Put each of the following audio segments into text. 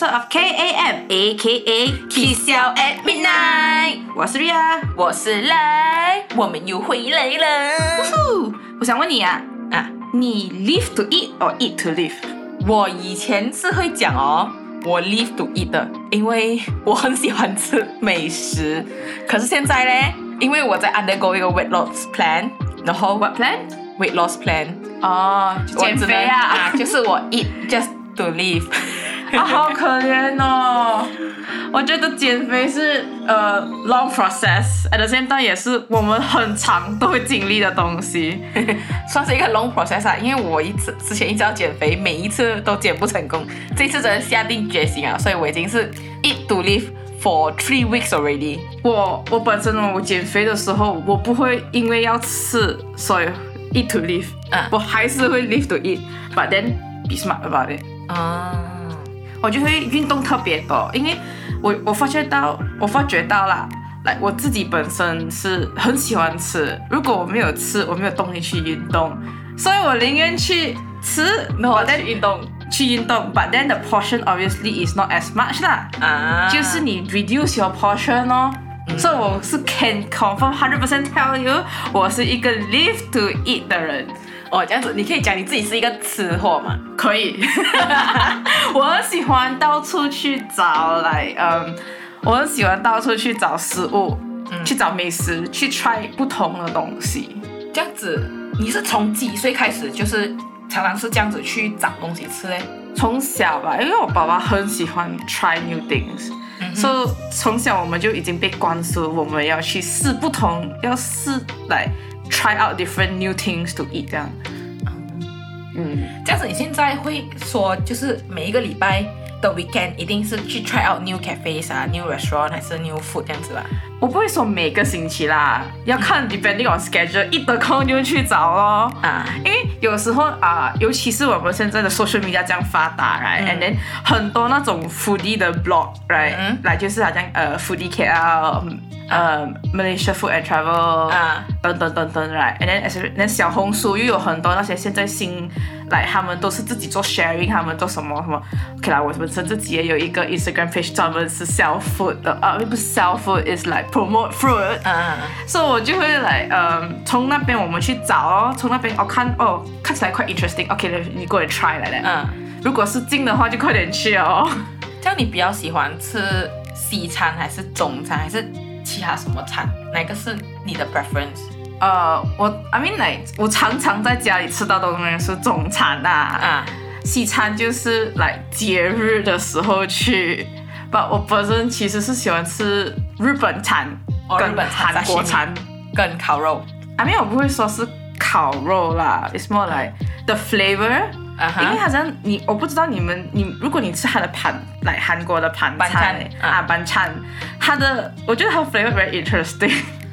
episode of KAM aka K 笑 at midnight，我是 Ria。我是来，我们又回来了。呼我想问你啊，啊，你 live to eat or eat to live？我以前是会讲哦，我 live to eat 的，因为我很喜欢吃美食。可是现在呢，因为我在 undergo 一个 weight loss plan，然后 What plan？weight loss plan，哦，减肥啊，就是我 eat just to live。啊，好可怜哦。我觉得减肥是呃 long process，at the same time 也是我们很长都会经历的东西。算是一个 long process 啊，因为我一次之前一直要减肥，每一次都减不成功，这次真的下定决心啊，所以我已经是 eat to live for three weeks already。我我本身呢，我减肥的时候，我不会因为要吃，所以 eat to live，、嗯我还是会 live to eat，but then be smart about it。啊，我就会运动特别多，因为我我发觉到，我发觉到啦，来我自己本身是很喜欢吃，如果我没有吃，我没有动力去运动，所以我宁愿去吃，然后 then 去运动去运动，but then the portion obviously is not as much 啦。啊，就是你 reduce your portion 哦。所以我是 can confirm hundred percent tell you，我是一个 live to eat 的人，哦这样子，你可以讲你自己是一个吃货嘛？可以。我很喜欢到处去找来，嗯，我很喜欢到处去找食物，去找美食，去 try 不同的东西。这样子，你是从几岁开始就是常常是这样子去找东西吃嘞？从小吧，因为我爸爸很喜欢 try new things，、所以从小我们就已经被灌输我们要去试不同，要试来 try out different new things to eat 这样。嗯，这样子，你现在会说就是每一个礼拜的 weekend 一定是去 try out new cafes 啊、new restaurant 还是 new food 这样子吧？我不会说每个星期啦，要看 depending on schedule，一得空就去找咯。啊，因为有时候啊、尤其是我们现在的 social media 这样发达，right，and、then 很多那种 foodie 的 blog，right，、嗯来就是好像呃 foodie KL，呃 Malaysia food and travel，啊等等等等，right，and then as then 小红书又有很多那些现在新来，他们都是自己做 sharing，他们做什么什么，OK 啦，我本身自己也有一个 Instagram page 专门是 sell food 的，啊，不是 sell food，is like promote fruit，嗯，所以我就会来，嗯，从那边我们去找哦，从那边我、看哦，看起来 quite interesting，OK，、你过来 try 来嘞。嗯，如果是近的话，就快点去哦。这样你比较喜欢吃西餐还是中餐还是其他什么餐？哪个是你的 preference？呃，我 I mean like 我常常在家里吃到的东西是中餐啊，啊，西餐就是来节日的时候去。不，我本身其实是喜欢吃日本餐跟韩国餐。跟烤肉。I mean 我不会说是烤肉啦，it's more like the flavor。因为好像你，我不知道你们，你如果你吃它的盘，来韩国的盘板菜餐啊，板餐，它的我觉得它的 flavor very interesting。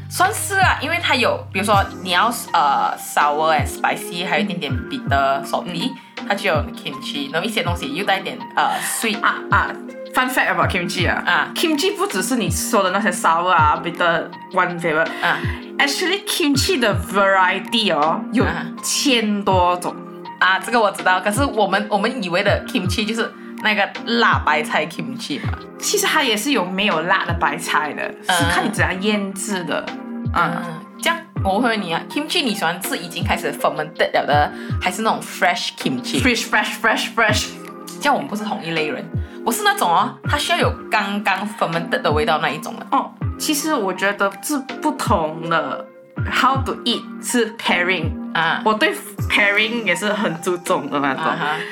算是啊，因为它有，比如说你要呃 sour and spicy，还有一点点 bitter salty，、它就有 kimchi，然后一些东西又带一点呃 sweet 啊啊，fun fact about kimchi 啊，啊 kimchi 不只是你说的那些 sour 啊，bitter one flavor，啊 actually kimchi 的 variety 哦有啊千多种。啊，这个我知道。可是我们我们以为的 kimchi 就是那个辣白菜 kimchi 嘛，其实它也是有没有辣的白菜的，是看你怎样腌制的。嗯，嗯，这样我会问你啊，kimchi 你喜欢吃已经开始 fermented 了的，还是那种 fresh kimchi？fresh fresh fresh fresh。这样我们不是同一类人。我是那种哦，它需要有刚刚 fermented 的味道那一种的。哦，其实我觉得是不同的。How to eat 是 pairing，啊我对 pairing 也是很注重的那种。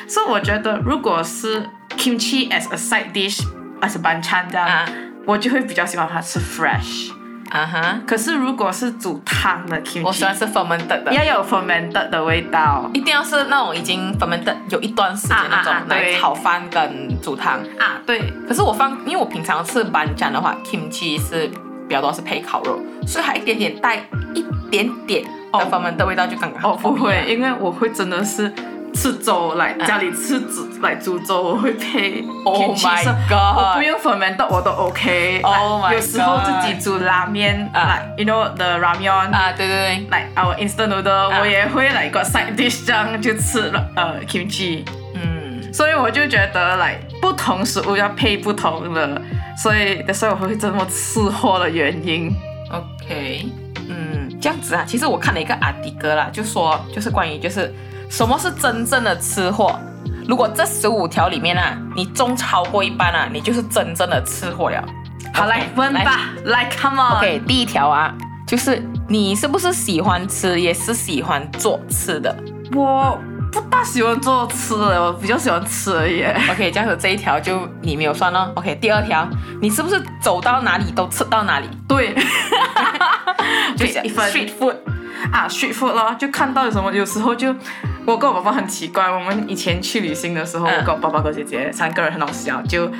所以我觉得如果是 kimchi as a side dish as a 班餐这样，啊我就会比较喜欢它吃 fresh。啊哈，可是如果是煮汤的 kimchi，我喜欢吃 fermented 的。要有 fermented 的味道。一定要是那种已经 fermented 有一段时间那种来炒饭跟煮汤。啊，对，可是我放，因为我平常吃 b a n 的话，kimchi 是比较多是配烤肉，所以它一点点带一点点的哦 fermented 味道就刚刚好。哦，不会，因为我会真的是吃粥来家里吃煮来煮粥，我会配 Oh my god 我不用 ferment 我都 OK。Oh my 有时候自己煮拉面啊，like you know the ramyeon。啊，对对对，like our instant noodle，、啊。我也会来个 side dish 这样就吃了呃 kimchi，嗯，所以我就觉得来不同食物要配不同的，所以的时候我会这么吃货的原因。OK，嗯，这样子啊，其实我看了一个阿迪哥啦，就说就是关于就是什么是真正的吃货。如果这十五条里面啊，你中超过一半啊，你就是真正的吃货了。好来问吧，来，come on。OK，第一条啊，就是你是不是喜欢吃，也是喜欢做吃的我不大喜欢做吃的，我比较喜欢吃而已。？OK，这样子这一条就你没有算哦。OK，第二条，你是不是走到哪里都吃到哪里？对，就 一分 street food。啊，street food 咯，就看到有什么，有时候就我跟我爸爸很奇怪，我们以前去旅行的时候，嗯我跟我爸爸跟我姐姐三个人很好笑，就。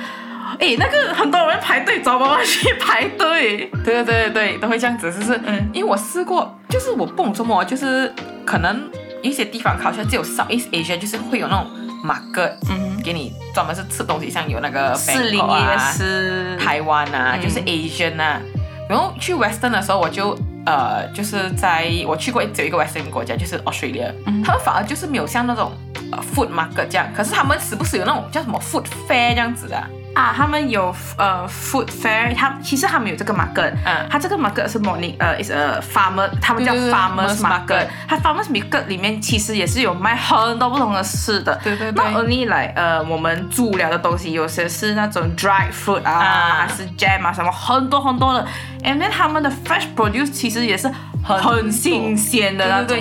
诶，那个很多人排队找爸爸去排队，对对对对对，都会这样子，就是，嗯因为我试过，就是我不懂什么，就是可能一些地方好像只有 Southeast Asia，就是会有那种 market，嗯，给你专门是吃东西，像有那个士林 Bangkok 夜啊、市，台湾啊，嗯。就是 Asian 啊。然后去 Western 的时候，我就呃，就是在我去过只有一个 Western 国家，就是 Australia，、嗯。他们反而就是没有像那种呃 food market 这样，可是他们时不时有那种叫什么 food fair 这样子的啊。啊，他们有呃 food fair，他其实他们有这个 market，嗯他这个 market 是 morning 呃 is a farmer，他们叫 farmers market，market 它 farmers market 里面其实也是有卖很多不同的吃的，对对对 not only 来呃我们煮了的东西，有些是那种 dry fruit 啊，是 jam 啊什么很多很多的，and then 他们的 fresh produce 其实也是很很新鲜的那种。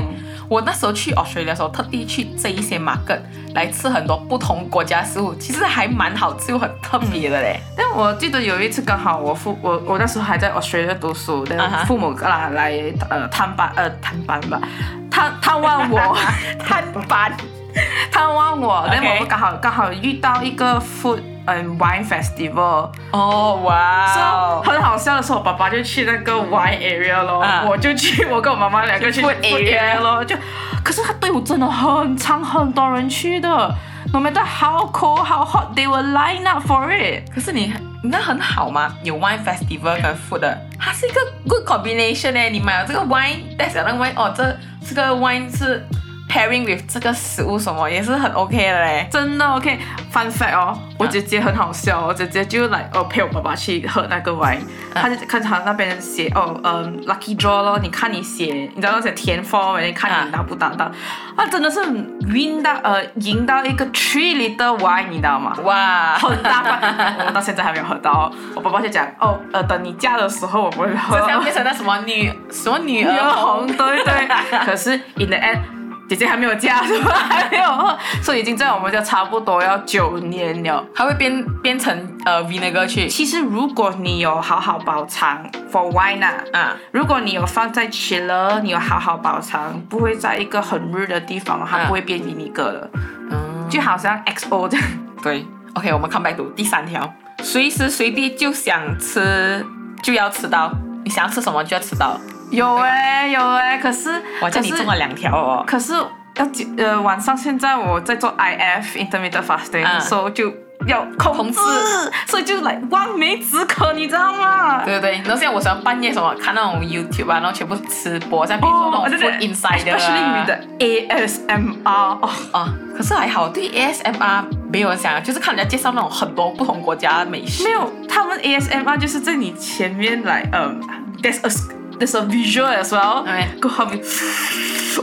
我那时候去 Australia 的时候，特地去这一些 market 来吃很多不同国家食物，其实还蛮好吃又很特别的嘞。但我记得有一次刚好我父我我那时候还在 Australia 读书，但父母来来呃探班呃探班吧，探探望我 探班探望我，但我们刚好刚好遇到一个 food 嗯 wine festival，哦，哇 so, 哦，很好笑的是我爸爸就去那个 wine area 咯，啊我就去我跟我妈妈两个去去 food area 咯，就可是他队伍真的很长，很多人去的。No matter how cold, how hot, they will line up for it. 可是你你那很好吗？有 wine festival 跟 food 的，它是一个 good combination 呢。你买了这个 wine，带着那个 wine，哦，这这个 wine 是 pairing with 这个食物什么，也是很 OK 的嘞。真的 OK。Fun fact 哦，我姐姐很好笑哦，我姐姐就来哦陪我爸爸去喝那个 wine，她就看他那边写哦，嗯，lucky draw 咯，你看你写，你知道那些填 form，你看你拿不拿到，啊，真的是 win 到呃赢到一个 three liter wine，你知道吗？哇，很大罐，我到现在还没有喝到。我爸爸就讲哦，呃，等你嫁的时候我们会喝。这像变成那什么女什么女女儿红，对对。可是 in the end，姐姐还没有嫁，是吧？还没有喝，所以已经在我们家差不多要九年了。它会变变成呃 vinegar 去其实如果你有好好保藏 for wine 啊，啊。如果你有放在 chiller，你有好好保藏，不会在一个很热的地方，它嗯不会变 vinegar 的，嗯，就好像 XO 这样。对，OK，我们 come back to 第三条，随时随地就想吃就要吃到，你想要吃什么就要吃到。有哎、有哎、可是我叫你中了两条哦。可是要记呃晚上现在我在做 IF intermittent fasting，、嗯所以就要控控制制，所以就来望梅止渴，你知道吗？对对对，然后现在我喜欢半夜什么看那种 YouTube 啊，然后全部吃播，像比如说那种啊。的 ASMR 哦。哦，可是还好，对 ASMR 没有想，就是看人家介绍那种很多不同国家的美食。没有，他们 ASMR 就是在你前面来，嗯、t h e r e s a there's a visual as well，哎过后面，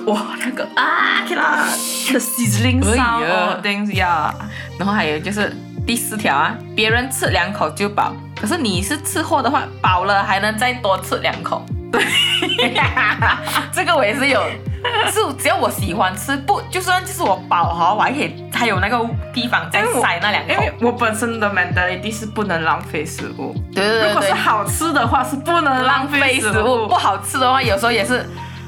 哇，那个啊，天啦，the sizzling 哎 sound things，呀，然后还有就是第四条啊，别人吃两口就饱，可是你是吃货的话，饱了还能再多吃两口。对，这个我也是有，是只要我喜欢吃，不就算就是我饱哈，我还可以还有那个地方再塞那两口。因为我本身的 mentality 是不能浪费食物，对对对对，如果是好吃的话是不能浪浪费费食食物，不。好吃的话，有时候也是，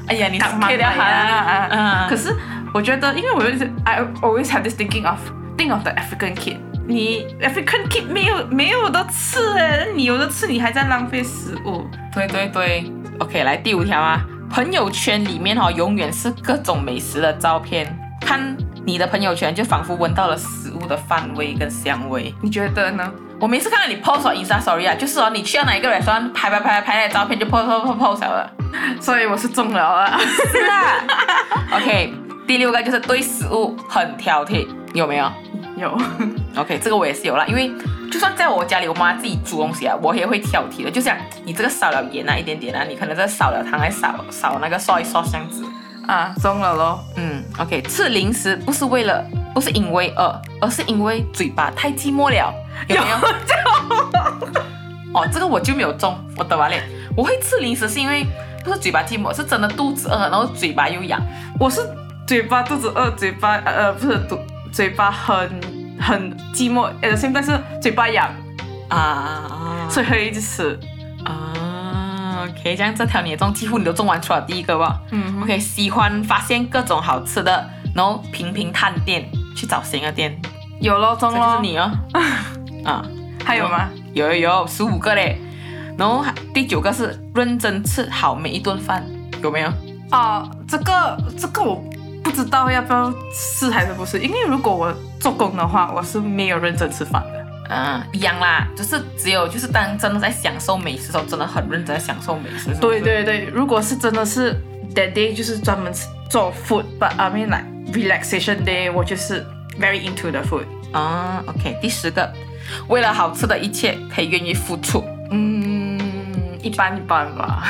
哎呀，你当妈切掉它啊！嗯，可是我觉得，因为我有一直 I always have this thinking of think of the African kid。你 African kid 没有没有的吃哎，你有的吃，你还在浪费食物。对对对，OK，来第五条啊，朋友圈里面哈、哦，永远是各种美食的照片，看你的朋友圈就仿佛闻到了食物的饭味跟香味。你觉得呢？我每次看到你 post 哦 Insta Story 啊，就是说，你去到哪一个 restaurant 拍拍拍拍那照片就 post post post 了。所以我是中了啊。是啊。OK，第六个就是对食物很挑剔，有没有？有，OK，这个我也是有啦，因为就算在我家里，我妈自己煮东西啊，我也会挑剔的，就像你这个少了盐啊，一点点啊，你可能这少了糖，还少少那个 soy sauce 这样子。啊，中了咯。嗯，OK，吃零食不是为了，不是因为饿，而是因为嘴巴太寂寞了，有没有？哦，这个我就没有中，我懂完了。我会吃零食是因为不是嘴巴寂寞，是真的肚子饿，然后嘴巴又痒。我是嘴巴肚子饿，嘴巴呃呃不是肚嘴巴很很寂寞，呃现在是嘴巴痒，啊所以会一直吃。啊，OK，这样这条你也中，几乎你都中完出了第一个吧。嗯 OK，喜欢发现各种好吃的，然后频频探店，去找新的店，有咯，中这就是咯。你哦。啊，还有吗？有有有，十五个嘞。然后还第九个是认真吃好每一顿饭，有没有？啊，这个这个我不知道要不要试还是不是，因为如果我做工的话，我是没有认真吃饭的。嗯，一样啦，就是只有就是当真的在享受美食的时候，真的很认真在享受美食。是是对。对对，如果是真的是 that day 就是专门吃做 food，but I mean like relaxation day，我就是 very into the food。啊，OK，第十个，为了好吃的一切可以愿意付出。嗯，一般一般吧。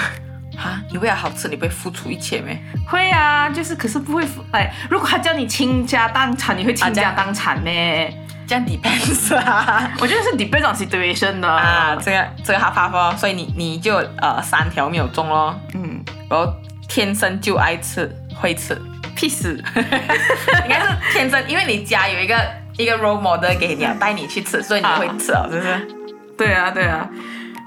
哈，你为了好吃，你不会付出一切没？会啊，就是可是不会付哎，如果他叫你倾家荡产，你会倾家荡产呢？这样 depends 啊。我觉得是 depends on situation 的。啊，这个这个哈发发，所以你你就呃三条没有中咯，嗯，然后天生就爱吃，会吃，屁事。应该是天生，因为你家有一个一个 role model 给你啊，带你去吃，所以你会吃啊，是不是？对啊，对啊，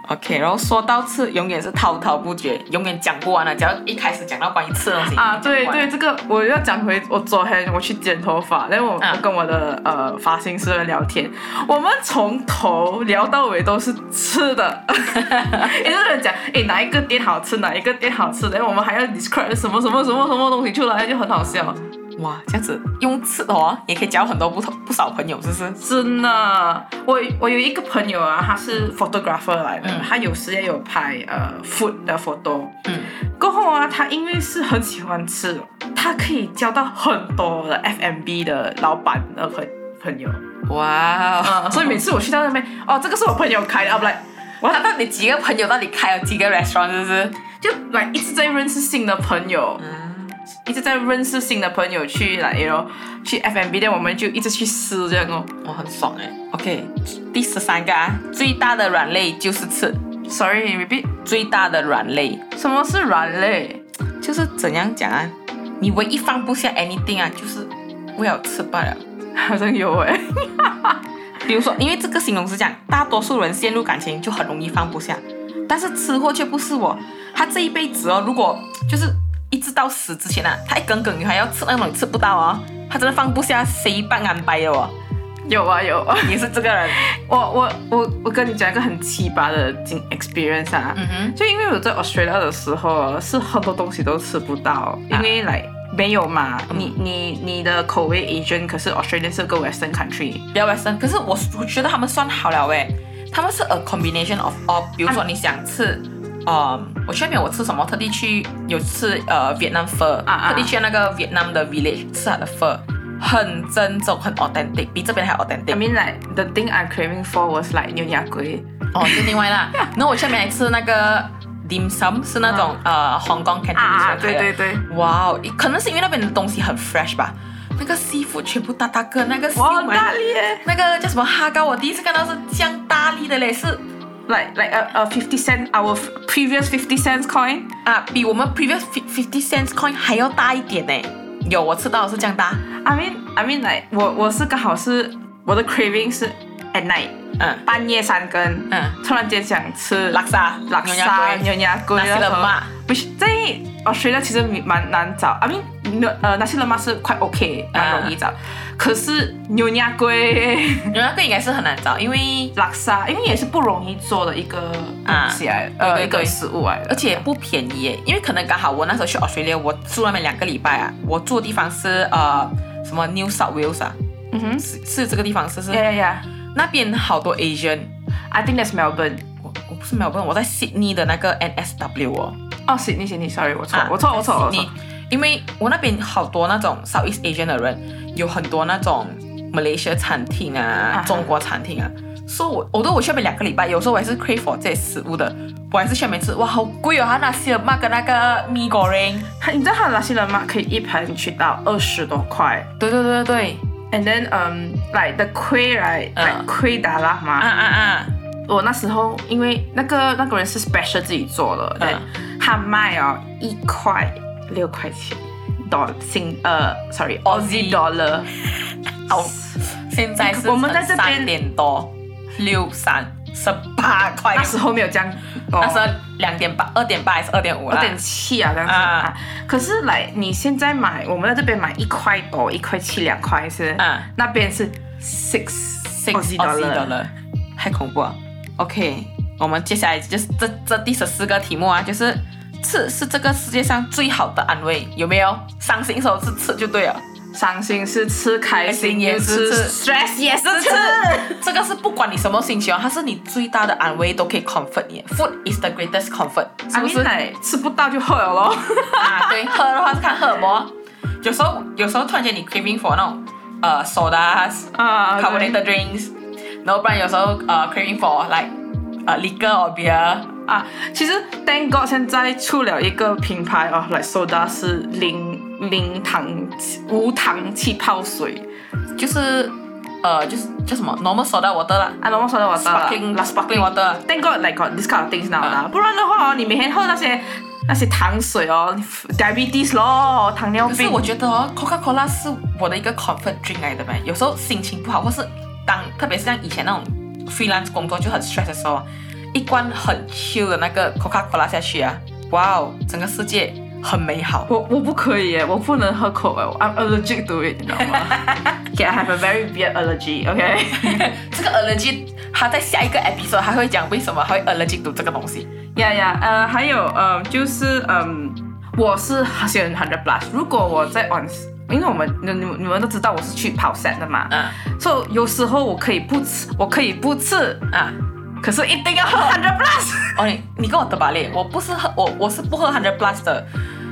？OK，然后说到吃，永远是滔滔不绝，永远讲不完的，只要一开始讲到关于吃的东西啊，对对，这个我要讲回我昨天我去剪头发，然后我、啊我跟我的呃发型师聊天，我们从头聊到尾都是吃的，也就是人讲，诶哪一个店好吃，哪一个店好吃，然后我们还要 describe 什么什么什么什么东西出来，就很好笑。哇，这样子用吃的哦，也可以交很多不同不少朋友，是不是？真的，我我有一个朋友啊，他是 photographer 来的，嗯。他有时也有拍呃 food 的 photo。嗯，过后啊，他因为是很喜欢吃，他可以交到很多的 F&B 的老板的朋朋友。哇所以每次我去到那边，哦，这个是我朋友开的，啊不来，我他到底几个朋友到底开了几个 restaurant，是不是？就来一直在认识新的朋友，嗯，一直在认识新的朋友去来，然后去 FMB 店，我们就一直去吃这样哦。我很爽哎。OK，第十三个啊，最大的软肋就是吃，Sorry，repeat，最大的软肋什么是软肋？就是怎样讲啊？你唯一放不下 anything 啊，就是为了吃罢了。好像有哎、比如说，因为这个形容词讲，大多数人陷入感情就很容易放不下，但是吃货却不是我。他这一辈子哦，如果就是一直到死之前啊，他一耿耿于怀要吃那种你吃不到哦，他真的放不下，谁半安排的哦。有啊有啊，你是这个人，我我我我跟你讲一个很奇葩的经 experience 啊，嗯哼，就因为我在 Australia 的时候是很多东西都吃不到，因为来没有嘛，你你你的口味 Asian，可是 Australia 是个 Western country，比较 western，可是我我觉得他们算好了诶，他们是 a combination of all，比如说你想吃。呃，我去那边我吃什么？特地去有吃呃越南粉，啊啊特地去那个越南的 village 吃它的粉，很正宗，很 authentic，比这边还 authentic I。mean like the thing I'm craving for was like 牛牙龟，哦，是另外啦。然后我去那边还吃那个 dim sum，是那种、呃 Hong Kong Cantonese 的对对对，哇哦，可能是因为那边的东西很 fresh 吧，那个 seafood 全部大大个，那个哇，西门很大力那个叫什么哈高，我第一次看到是这样大力的嘞，是 ，like like a a fifty cent our previous fifty cents coin，啊，比我们 previous fifty cents coin 还要大一点呢。有，我吃到的是这样大， I mean I mean like 我我是刚好是我的 craving 是 at night 嗯。半夜三更，嗯，突然间想吃拉萨拉牛沙牛牙龟，那西冷嘛，不是在 Australia 其实蛮难找，I mean 牛呃那些人嘛是快 OK 蛮容易找，可是牛牙龟、牛牙龟应该是很难找，因为拉沙因为也是不容易做的一个东西来，呃一个食物来，而且不便宜耶，因为可能刚好我那时候去 Australia，我住那边两个礼拜啊，我住的地方是呃什么 New South Wales 啊，嗯哼。是是这个地方，是不是？，Yeah yeah 那边好多 Asian，yeah，I think that's Melbourne。我我不是 Melbourne，，我在 Sydney 的那个 NSW 哦，哦，Sydney Sydney，sorry，我错啊我错我错我错你，因为我那边好多那种 Southeast Asian 的人，有很多那种 Malaysia 餐厅啊哈，中国餐厅啊。所以我，我都我去那边两个礼拜，有时候我还是 crave for 这些食物的，我还是去那边吃。哇，好贵哦！它那些嘛跟那个米 goreng，它 你知道它的拉西人吗？可以一盘去到二十多块。对对对对对，And then, um, like the kuih, right? 嗯 Like kuih 达拉啊嘛。啊啊，我那时候因为那个那个人是 special 自己做的，对、嗯他卖哦一块六块钱，dollar 新呃，sorry Aussie dollar。哦，现在是我们在这边三点多，六三十八块，那时候没有这样，哦那时候两点八，二点八还是二点五啦？二点七啊，这样子啊啊。可是来你现在买，我们在这边买一块多，一块七两块是，啊那边是 six six Aussie Aussie dollar。dollar，太恐怖了。OK，我们接下来就是这这第十四个题目啊，就是吃是这个世界上最好的安慰，有没有？伤心时候是吃就对了，伤心是吃，开心也是吃，stress 也是吃。这个是不管你什么心情哦，它是你最大的安慰，都可以 comfort 你。Food is the greatest comfort，是不是？吃不到就喝了咯。啊，对，喝的话是看喝什么。有时候有时候突然间你 craving for 那种呃 sodas、啊 carbonated drinks，然后不然有时候呃 craving for like 呃 liquor or beer。啊，其实 Thank God 现在出了一个品牌哦，来 soda 是零零糖无糖气泡水，就是呃就是叫什么 normal soda water 啦啊，normal soda water 啦，sparkling water。Thank God like got this kind of things now 啦，不然的话哦，你每天喝那些那些糖水哦，diabetes 咯，糖尿病。可是我觉得哦，Coca Cola 是我的一个 comfort drink 来的呗。有时候心情不好，或是当特别是像以前那种 freelance 工作就很 stress 的时候，一罐很 chill 的那个 Coca Cola 下去啊，哇哦，整个世界很美好。我我不可以耶，我不能喝口味，I'm allergic to it，你知道吗？Okay, I have a very bad allergy. OK，这个 allergy，他在下一个 episode 还会讲为什么他会 allergic to 这个东西。呀呀，呃，还有呃，就是嗯，我是喜欢 hundred plus。如果我在 on，因为我们你你们你们都知道我是去跑 set 的嘛，嗯所以有时候我可以不吃，我可以不吃，啊，可是一定要喝 hundred plus。哦你你跟我得把脸，我不是喝我我是不喝 hundred plus 的，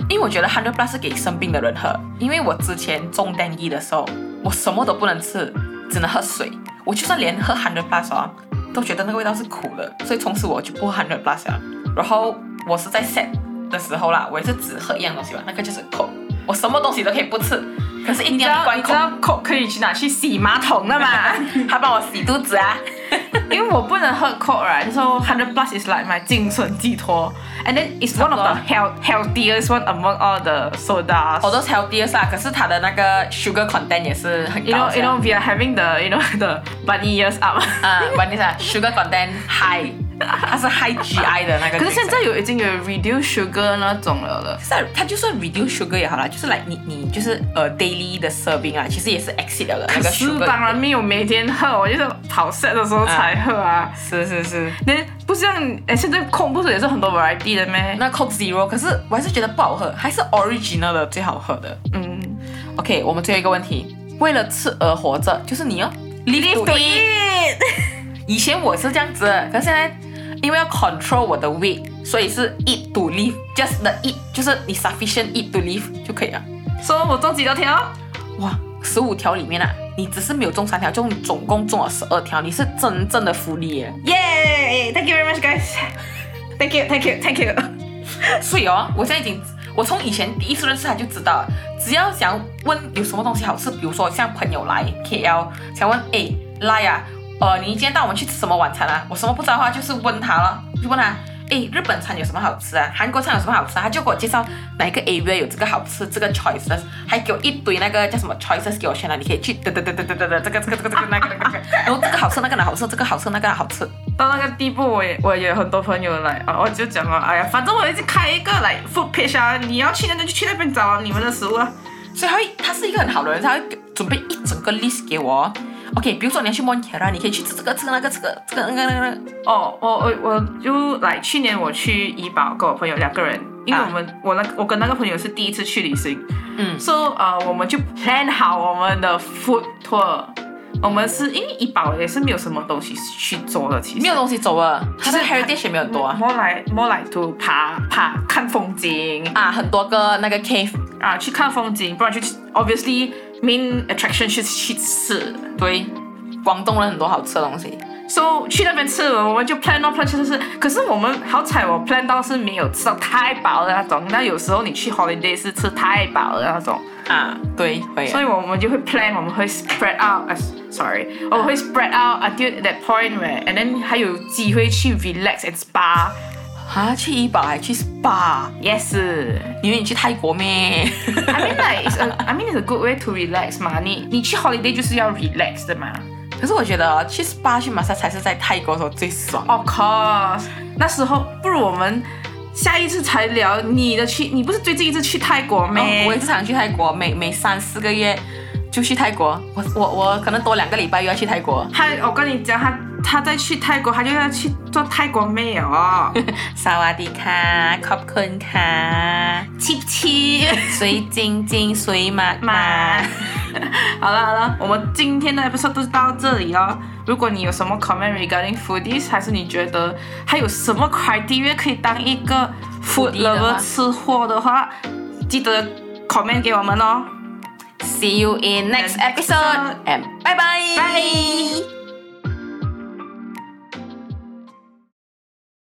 因为我觉得 hundred plus 是给生病的人喝。因为我之前中 dengue 的时候，我什么都不能吃，只能喝水。我就算连喝 hundred plus 啊，都觉得那个味道是苦的，所以从此我就不喝 hundred plus 了。然后我是在 set 的时候啦，我也是只喝一样东西吧，那个就是 coke。我什么东西都可以不吃，可是一定要关口你知道口可以去拿去洗马桶的嘛？他帮我洗肚子啊。因为我不能喝 Coke right，so hundred plus is like my 精神寄托，and then it's one of the health healthiest one among all the sodas. 我都 healthy 啊，可是它的那个 sugar content 也是很 You 高 know, you know, we are having the, you know, the bunny ears up. 啊，问题是 sugar content high， 它是 high GI 的那个。可是现在有已经有 reduce sugar 那种了它就算 reduce sugar 也好啦，就是来你你就是呃 daily 的 serving 啊，其实也是 exceed 了的那个是 sugar。当然没有每天喝，我就是跑 set 的时候才喝啊。是是是，那、不像哎，现在空不是也是很多 variety 的咩？那 Coke Zero，可是我还是觉得不好喝，还是 original 的最好喝的。嗯 OK，我们最后一个问题，为了吃而活着，就是你哦，live to eat。以前我是这样子的，可是现在因为要 control 我的 weight，所以是 eat to live，just the eat，就是你 sufficient eat to live 就可以了。说我中几多条？哇，十五条里面啊，你只是没有中三条，就你总共中了十二条，你是真正的福利耶。耶、Thank you very much, guys. Thank you, thank you, thank you. 所以哦，我现在已经，我从以前第一次认识他就知道了，只要想问有什么东西好吃，比如说像朋友来 KL，想问哎来呀、呃，你今天带我们去吃什么晚餐啊？我什么不知道的话，就是问他了，就问他。哎，日本餐有什么好吃啊？韩国餐有什么好吃、啊？他就给我介绍哪一个 area 有这个好吃，这个 choices，还给我一堆那个叫什么 choices 给我选了，你可以去 得得得得得得得，这个这个这个这个那个那个那个，然后这个好吃，那个好吃，这个好吃，那个好吃。到那个地步，我也我也有很多朋友来啊，我就讲了，哎呀，反正我已经开一个来 food page 啊，你要去那边就去那边找你们的食物啊。所以他会，他是一个很好的人，他会准备一整个 list 给我。OK，比如说你要去 Montreal，你可以去吃这个、吃那个、吃个、这个、那个、那个。哦，我我我就来去年我去怡保，跟我朋友两个人，因为啊我们、我那我跟那个朋友是第一次去旅行，嗯，so 呃我们就 plan 好我们的 food tour。我们是因为怡保也是没有什么东西去做的，其实没有东西走啊，他的其实 heritage 也没有很多啊。more like more like to 爬爬看风景啊，很多个那个 cave，啊，去看风景，不然就去 obviously main attraction 去去吃。对，广东人很多好吃的东西。So 去那边吃，我们就 plan 到 plan 就是。可是我们好彩，我 plan 到是没有吃到太饱的那种。那有时候你去 holiday 是吃太饱的那种，啊，对，会所以我们就会 plan，我们会 spread out，呃，sorry，我会 spread out until that point where，and then 还有机会去 relax and spa。啊，去医保还去 SPA，Yes，因为你去泰国咩？I mean like it's a, I mean it's a good way to relax 嘛。你你去 holiday 就是要 relax 的嘛。可是我觉得去 SPA 去马萨才是在泰国的时候最爽。Of course，那时候不如我们下一次才聊你的去，你不是最近一次去泰国咩？哦我也是常去泰国，每每三四个月就去泰国。我我我可能多两个礼拜又要去泰国。他，我跟你讲，他他再去泰国，他就要去做泰国妹哦。萨瓦迪卡，考坤卡，七七，水晶晶，水马马。好了好了，我们今天的 episode 就到这里哦。如果你有什么 comment regarding foodies，还是你觉得还有什么快递员可以当一个 food lover 吃货的话，记得 comment 给我们哦。See you in next episode，and bye bye bye。